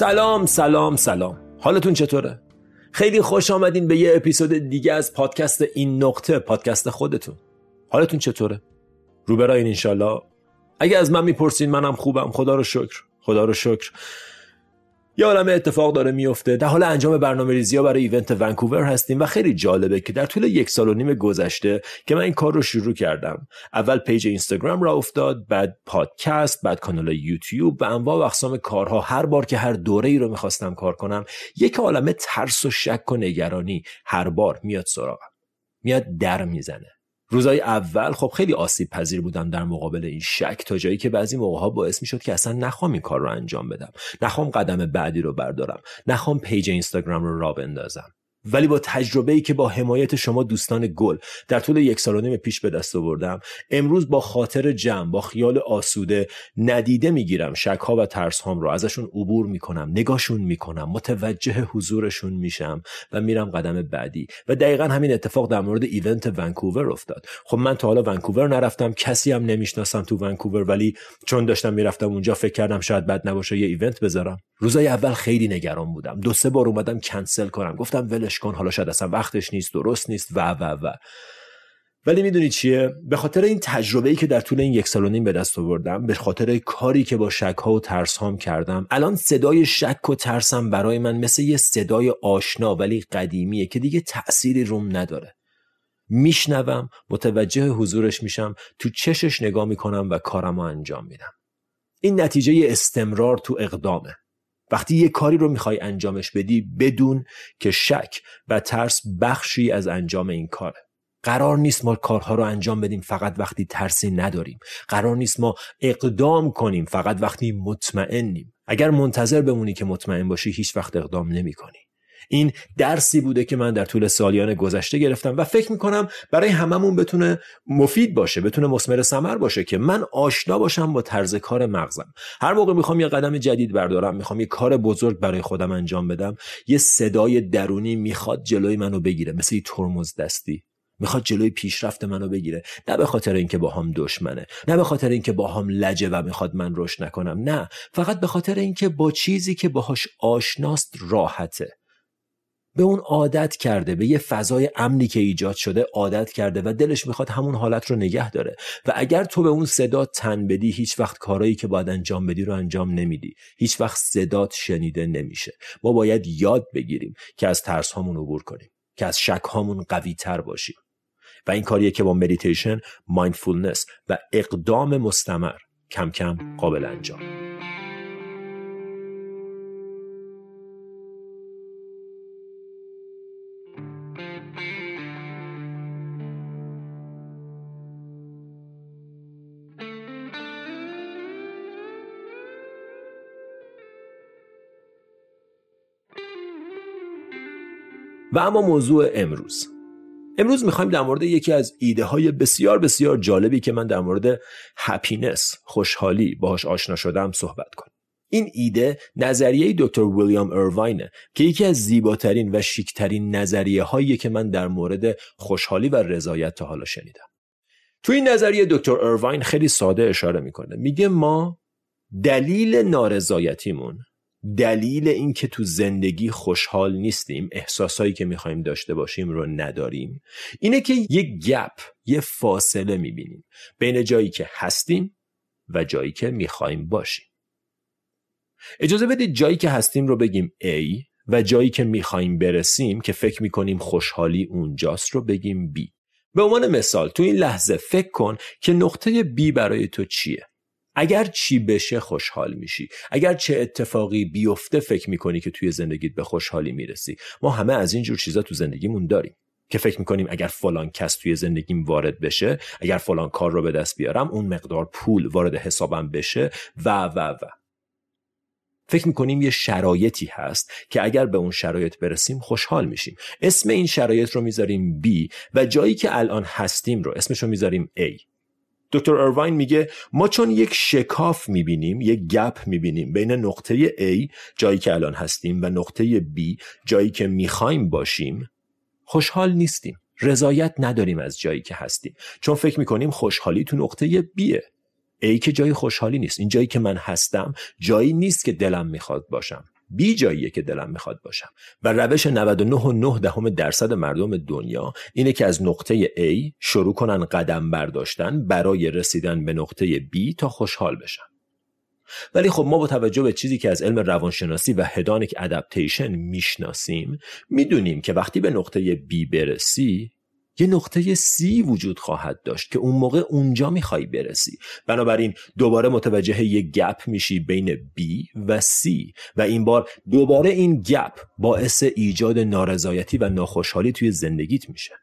سلام سلام سلام. حالتون چطوره؟ خیلی خوش آمدین به یه اپیزود دیگه از پادکست این نقطه پادکست خودتون. حالتون چطوره؟ روبراهین انشالله اگه از من می‌پرسین منم خوبم. خدا رو شکر. خدا رو شکر. یه عالم اتفاق داره میفته. در حال انجام برنامه ریزی ها برای event ونکوور هستیم و خیلی جالبه که در طول یک سال و نیم گذشته که من این کار رو شروع کردم. اول page اینستاگرام را افتاد بعد پادکست بعد کانال یوتیوب و انواع و اقسام کارها. هر بار که هر دوره ای رو می‌خواستم کار کنم یک عالم ترس و شک و نگرانی هر بار میاد سراغم. میاد در می‌زنه. روزای اول خب خیلی آسیب پذیر بودم در مقابل این شک تا جایی که بعضی موقع ها باعث می شد که اصلا نخوام این کار رو انجام بدم. نخوام قدم بعدی رو بردارم. نخوام پیج اینستاگرام رو را بندازم. ولی با تجربه ای که با حمایت شما دوستان گل در طول یک سال و نیم پیش به دست آوردم امروز با خاطر جمع با خیال آسوده ندیده می‌گیرم شک ها و ترس هام رو ازشون عبور می‌کنم نگاهشون می‌کنم متوجه حضورشون میشم و میرم قدم بعدی. و دقیقا همین اتفاق در مورد ایونت ونکوور افتاد. خب من تا حالا ونکوور نرفتم کسی هم نمی‌شناسم تو ونکوور ولی چون داشتم می‌رفتم اونجا فکر کردم شاید بد نباشه یه ایونت بذارم. روزای اول خیلی نگران بودم. دو سه بار اومدم کنسل کنم. گفتم ولش کن حالا شاید اصلا وقتش نیست درست نیست و و و. ولی می‌دونی چیه؟ به خاطر این تجربه ای که در طول این یک سال و نیم به دست آوردم به خاطر کاری که با شک ها و ترس هام کردم الان صدای شک و ترسم برای من مثل یه صدای آشنا ولی قدیمیه که دیگه تأثیری روم نداره. میشنوم متوجه حضورش میشم تو چشش نگاه می‌کنم و کارم انجام میدم. این نتیجه استمرار تو اقدامه. وقتی یه کاری رو می‌خوای انجامش بدی بدون که شک و ترس بخشی از انجام این کاره. قرار نیست ما کارها رو انجام بدیم فقط وقتی ترسی نداریم. قرار نیست ما اقدام کنیم فقط وقتی مطمئنیم. اگر منتظر بمونی که مطمئن باشی هیچ وقت اقدام نمی کنی. این درسی بوده که من در طول سالیان گذشته گرفتم و فکر می‌کنم برای هممون بتونه مفید باشه بتونه مسمر ثمر باشه که من آشنا باشم با طرز کار مغزم. هر موقع می‌خوام یه قدم جدید بردارم می‌خوام یه کار بزرگ برای خودم انجام بدم یه صدای درونی می‌خواد جلوی منو بگیره مثل یه ترمز دستی. می‌خواد جلوی پیشرفت منو بگیره. نه به خاطر اینکه با هم دشمنه نه به خاطر اینکه با هم لجه و می‌خواد من رشد نکنم نه. فقط به خاطر اینکه با چیزی که باهاش آشناست راحته. به اون عادت کرده به یه فضای امنی که ایجاد شده عادت کرده و دلش می‌خواد همون حالت رو نگه داره. و اگر تو به اون صدا تن بدی هیچ وقت کارایی که باید انجام بدی رو انجام نمیدی. هیچ وقت صدات شنیده نمیشه. ما باید یاد بگیریم که از ترس هامون عبور کنیم که از شک هامون قوی تر باشیم. و این کاریه که با meditation mindfulness و اقدام مستمر کم کم قابل انجام. و اما موضوع امروز. امروز می‌خوایم در مورد یکی از ایده های بسیار بسیار جالبی که من در مورد هپینس خوشحالی باهاش آشنا شدم صحبت کنم. این ایده نظریه دکتر ویلیام ارواینه که یکی از زیباترین و شیکترین نظریه هایی که من در مورد خوشحالی و رضایت تا حالا شنیدم. تو این نظریه دکتر ارواین خیلی ساده اشاره می‌کنه. میگه ما دلیل نارضایتیمون دلیل اینکه تو زندگی خوشحال نیستیم احساسایی که می‌خوایم داشته باشیم رو نداریم اینه که یه گپ یه فاصله می‌بینیم بین جایی که هستیم و جایی که می‌خوایم باشیم. اجازه بدید جایی که هستیم رو بگیم A و جایی که می‌خوایم برسیم که فکر می‌کنیم خوشحالی اونجاست رو بگیم B. به عنوان مثال تو این لحظه فکر کن که نقطه B برای تو چیه. اگر چی بشه خوشحال میشی. اگر چه اتفاقی بیفته فکر می‌کنی که توی زندگیت به خوشحالی می‌رسی. ما همه از این جور چیزا تو زندگیمون داریم که فکر می‌کنیم اگر فلان کس توی زندگیم وارد بشه اگر فلان کار رو به دست بیارم اون مقدار پول وارد حسابم بشه و و و. فکر می‌کنیم یه شرایطی هست که اگر به اون شرایط برسیم خوشحال میشیم. اسم این شرایط رو می‌ذاریم B و جایی که الان هستیم رو اسمش رو می‌ذاریم A. دکتر ارواین میگه ما چون یک شکاف می‌بینیم یک گپ می‌بینیم بین نقطه A جایی که الان هستیم و نقطه B جایی که می‌خوایم باشیم خوشحال نیستیم. رضایت نداریم از جایی که هستیم. چون فکر می‌کنیم خوشحالی تو نقطه بیه ای که جای خوشحالی نیست. این جایی که من هستم جایی نیست که دلم می‌خواد باشم. بی جاییه که دلم می‌خواد باشم. و روش 99.9 دهم درصد مردم دنیا اینه که از نقطه A شروع کنن قدم برداشتن برای رسیدن به نقطه B تا خوشحال بشن. ولی خب ما با توجه به چیزی که از علم روانشناسی و هدانیک ادپتیشن می‌شناسیم می‌دونیم که وقتی به نقطه B برسی یه نقطه سی وجود خواهد داشت که اون موقع اونجا می‌خوای برسی. بنابراین دوباره متوجه یه گپ میشی بین B و C و این بار دوباره این گپ باعث ایجاد نارضایتی و ناخوشحالی توی زندگیت میشه.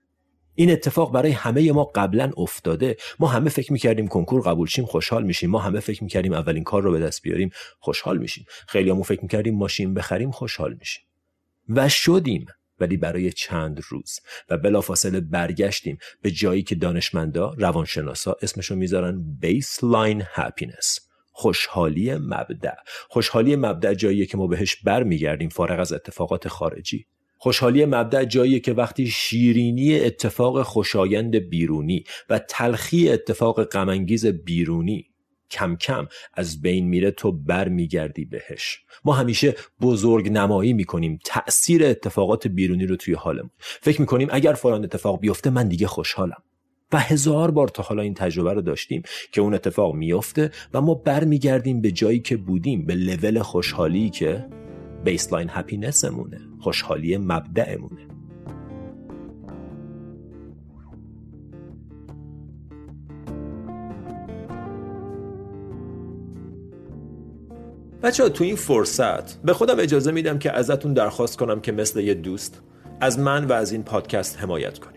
این اتفاق برای همه ما قبلا افتاده. ما همه فکر می‌کردیم کنکور قبول شیم خوشحال میشیم. ما همه فکر می‌کردیم اولین کار رو به دست بیاریم خوشحال میشیم. خیلی همون فکر می‌کردیم ماشین بخریم خوشحال میشیم. و شدیم. ولی برای چند روز. و بلافاصله برگشتیم به جایی که دانشمندا روانشناسا اسمشو می‌ذارن بیسلاین هپینس خوشحالی مبدع. خوشحالی مبدع جاییه که ما بهش برمیگردیم فارغ از اتفاقات خارجی. خوشحالی مبدع جاییه که وقتی شیرینی اتفاق خوشایند بیرونی و تلخی اتفاق غمانگیز بیرونی کم کم از بین میره تو بر میگردی بهش. ما همیشه بزرگ نمایی می‌کنیم. تأثیر اتفاقات بیرونی رو توی حالمون. فکر می‌کنیم اگر فلان اتفاق بیفته من دیگه خوشحالم. و هزار بار تا حالا این تجربه رو داشتیم که اون اتفاق میفته و ما برمیگردیم به جایی که بودیم به لول خوشحالی که بیسلاین هپینسمونه خوشحالی مبدعمونه. بچه‌ها تو این فرصت به خودم اجازه میدم که ازتون درخواست کنم که مثل یه دوست از من و از این پادکست حمایت کنید.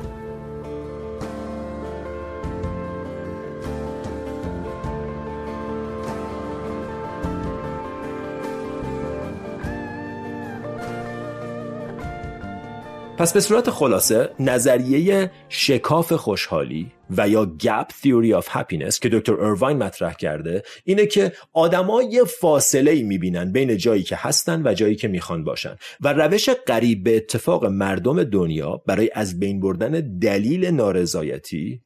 پس به صورت خلاصه نظریه شکاف خوشحالی و یا gap theory of happiness که دکتر ارواین مطرح کرده اینه که آدما یه فاصله ای می‌بینن بین جایی که هستن و جایی که می‌خوان باشن. و روش قریب به اتفاق مردم دنیا برای از بین بردن دلیل نارضایتی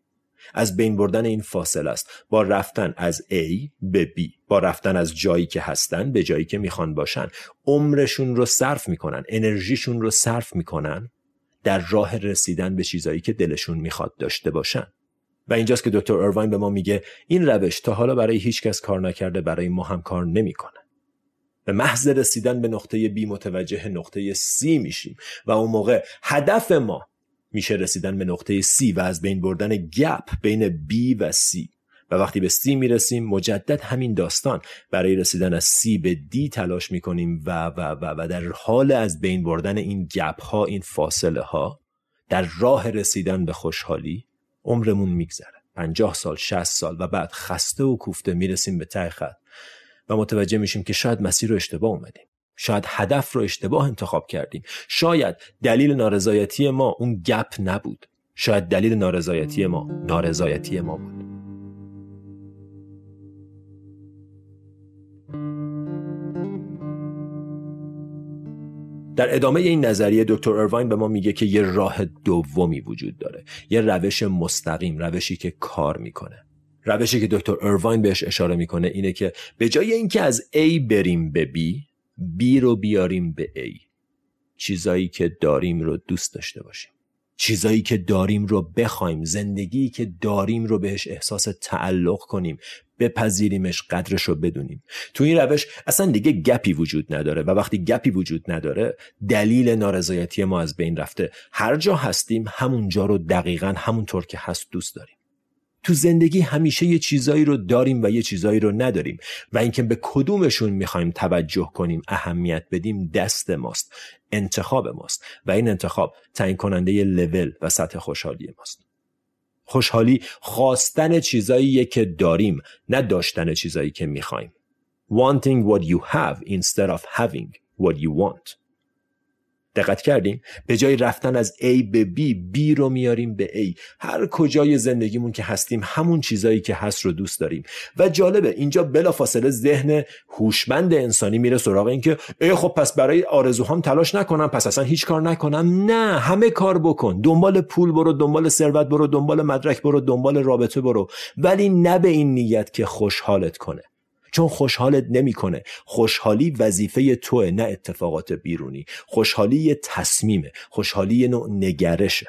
از بین بردن این فاصله است. با رفتن از A به B با رفتن از جایی که هستن به جایی که می‌خوان باشن. عمرشون رو صرف می‌کنن انرژیشون رو صرف می‌کنن. در راه رسیدن به چیزایی که دلشون می‌خواد داشته باشن. و اینجاست که دکتر ارواین به ما میگه این روش تا حالا برای هیچ کس کار نکرده برای ما هم کار نمی‌کنه. به محض رسیدن به نقطه بی متوجه نقطه سی میشیم و اون موقع هدف ما میشه رسیدن به نقطه سی و از بین بردن گپ بین بی و سی. و وقتی به سی می‌رسیم مجدد همین داستان. برای رسیدن از سی به دی تلاش می‌کنیم و و و و در حال از بین بردن این گپ ها این فاصله ها در راه رسیدن به خوشحالی عمرمون میگذره. پنجاه سال شست سال و بعد خسته و کوفته می‌رسیم به ته خط و متوجه میشیم که شاید مسیر رو اشتباه اومدیم. شاید هدف رو اشتباه انتخاب کردیم. شاید دلیل نارضایتی ما اون گپ نبود. شاید دلیل نارضایتی ما نارضایتی ما بود. در ادامه این نظریه دکتر ارواین به ما میگه که یه راه دومی وجود داره. یه روش مستقیم روشی که کار می‌کنه. روشی که دکتر ارواین بهش اشاره می‌کنه اینه که به جای اینکه از A بریم به B B رو بیاریم به A. چیزایی که داریم رو دوست داشته باشیم. چیزایی که داریم رو بخوایم زندگی که داریم رو بهش احساس تعلق کنیم بپذیریمش قدرش رو بدونیم. تو این روش اصلا دیگه گپی وجود نداره و وقتی گپی وجود نداره دلیل نارضایتی ما از بین رفته. هر جا هستیم همونجا رو دقیقا همونطور که هست دوست داریم. تو زندگی همیشه یه چیزایی رو داریم و یه چیزایی رو نداریم و اینکه به کدومشون می‌خوایم توجه کنیم اهمیت بدیم دست ماست انتخاب ماست و این انتخاب تعیین کننده لول و سطح خوشحالی ماست. خوشحالی خواستن چیزایی که داریم نه داشتن چیزایی که می‌خوایم. Wanting what you have instead of having what you want. دقت کردیم؟ به جای رفتن از A به B B رو میاریم به A. هر کجای زندگیمون که هستیم همون چیزایی که هست رو دوست داریم. و جالبه اینجا بلافاصله ذهن هوشمند انسانی میره سراغ اینکه ای خب پس برای آرزوهام تلاش نکنم پس اصلا هیچ کار نکنم. نه همه کار بکن. دنبال پول برو دنبال ثروت برو دنبال مدرک برو دنبال رابطه برو. ولی نه به این نیت که خوشحالت کنه. چون خوشحالت نمی‌کنه. خوشحالی وظیفه توه نه اتفاقات بیرونی. خوشحالی یه تصمیمه. خوشحالی یه نوع نگرشه.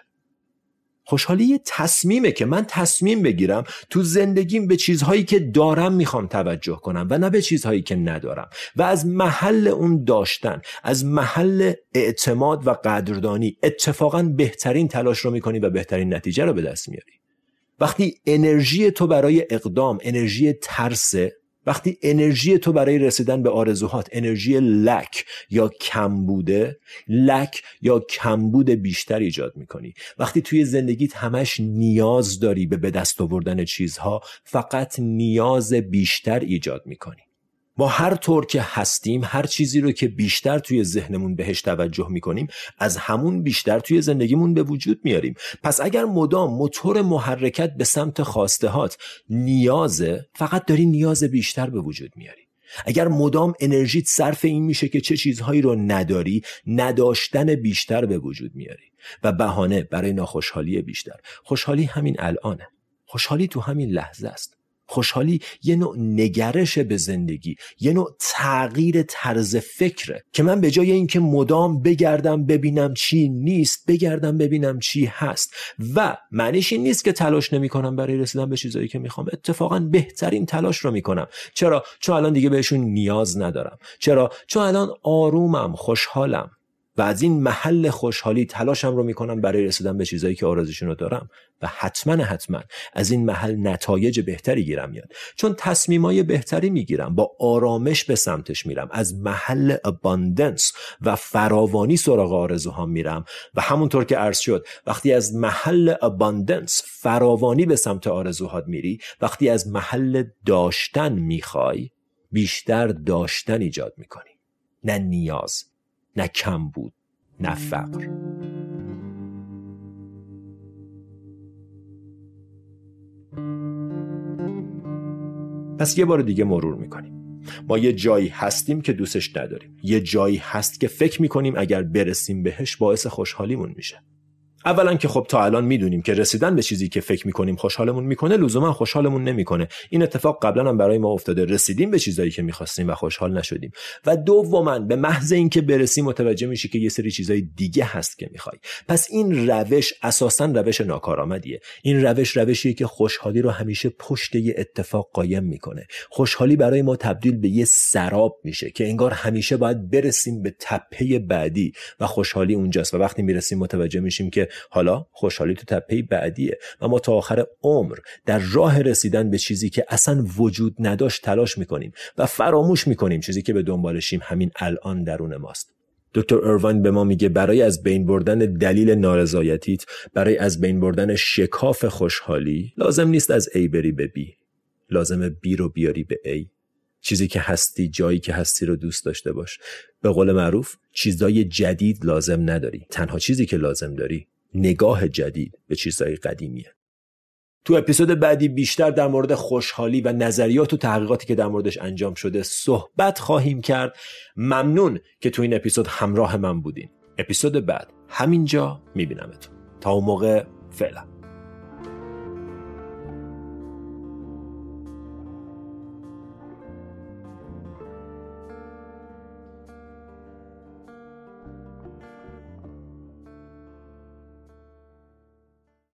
خوشحالی یه تصمیمه که من تصمیم بگیرم تو زندگیم به چیزهایی که دارم می‌خوام توجه کنم و نه به چیزهایی که ندارم. و از محل اون داشتن از محل اعتماد و قدردانی اتفاقا بهترین تلاش رو می‌کنی و بهترین نتیجه رو به دست میاری. وقتی انرژی تو برای اقدام انرژی ترسه وقتی انرژی تو برای رسیدن به آرزوهات انرژی لک یا کمبوده لک یا کمبود بیشتر ایجاد می‌کنی. وقتی توی زندگیت همش نیاز داری به به دست آوردن چیزها فقط نیاز بیشتر ایجاد می‌کنی. ما هر طور که هستیم هر چیزی رو که بیشتر توی ذهنمون بهش توجه می‌کنیم از همون بیشتر توی زندگیمون به وجود میاریم. پس اگر مدام موتور محرکت به سمت خواستهات نیازه فقط داری نیاز بیشتر به وجود میاری. اگر مدام انرژیت صرف این میشه که چه چیزهایی رو نداری نداشتن بیشتر به وجود میاری. و بهانه برای ناخوشحالی بیشتر. خوشحالی همین الانه. خوشحالی تو همین لحظه است. خوشحالی یه نوع نگرش به زندگی یه نوع تغییر طرز فکره که من به جای اینکه مدام بگردم ببینم چی نیست بگردم ببینم چی هست. و معنیش این نیست که تلاش نمی کنم برای رسیدن به چیزایی که می‌خوام. اتفاقا بهترین تلاش رو می‌کنم. چرا؟ چون الان دیگه بهشون نیاز ندارم. چرا؟ چون الان آرومم خوشحالم. و از این محل خوشحالی تلاشم رو می‌کنم برای رسیدن به چیزایی که آرزوشون دارم. و حتما حتما از این محل نتایج بهتری گیرم میاد. چون تصمیمای بهتری می‌گیرم با آرامش به سمتش میرم. از محل اباندنس و فراوانی سراغ آرزوهام میرم. و همونطور که عرض شد وقتی از محل اباندنس فراوانی به سمت آرزوهات میری وقتی از محل داشتن می‌خوای بیشتر داشتن ایجاد می‌کنی. نه نیاز. نه کم بود نه فقر. پس یه بار دیگه مرور می‌کنیم. ما یه جایی هستیم که دوستش نداریم. یه جایی هست که فکر می‌کنیم اگر برسیم بهش باعث خوشحالیمون میشه. اولا که خب تا الان می‌دونیم که رسیدن به چیزی که فکر می‌کنیم خوشحالمون می‌کنه لزوما خوشحالمون نمی‌کنه. این اتفاق قبلا هم برای ما افتاده. رسیدیم به چیزایی که می‌خواستیم و خوشحال نشدیم. و دوما به محض اینکه برسیم متوجه میشی که یه سری چیزای دیگه هست که می‌خوای. پس این روش اساسا روش ناکارآمدیه. این روش روشیه که خوشحالی رو همیشه پشت یه اتفاق قایم می‌کنه. خوشحالی برای ما تبدیل به یه سراب میشه که انگار همیشه باید برسیم به تپه بعدی و خوشحالی اونجاست. و وقتی می‌رسیم متوجه میشیم که حالا خوشحالی تو تپه بعدیه. و ما تا آخر عمر در راه رسیدن به چیزی که اصلا وجود نداشت تلاش می‌کنیم و فراموش می‌کنیم چیزی که به دنبالشیم همین الان درون ماست. دکتر اروان به ما میگه برای از بین بردن دلیل نارضایتیت برای از بین بردن شکاف خوشحالی لازم نیست از A بری به B. لازم B رو بیاری به A. چیزی که هستی جایی که هستی رو دوست داشته باش. به قول معروف چیزای جدید لازم نداری. تنها چیزی که لازم داری نگاه جدید به چیزهای قدیمیه. تو اپیزود بعدی بیشتر در مورد خوشحالی و نظریات و تحقیقاتی که در موردش انجام شده صحبت خواهیم کرد. ممنون که تو این اپیزود همراه من بودین. اپیزود بعد همینجا میبینمتون. تا اون موقع فعلا.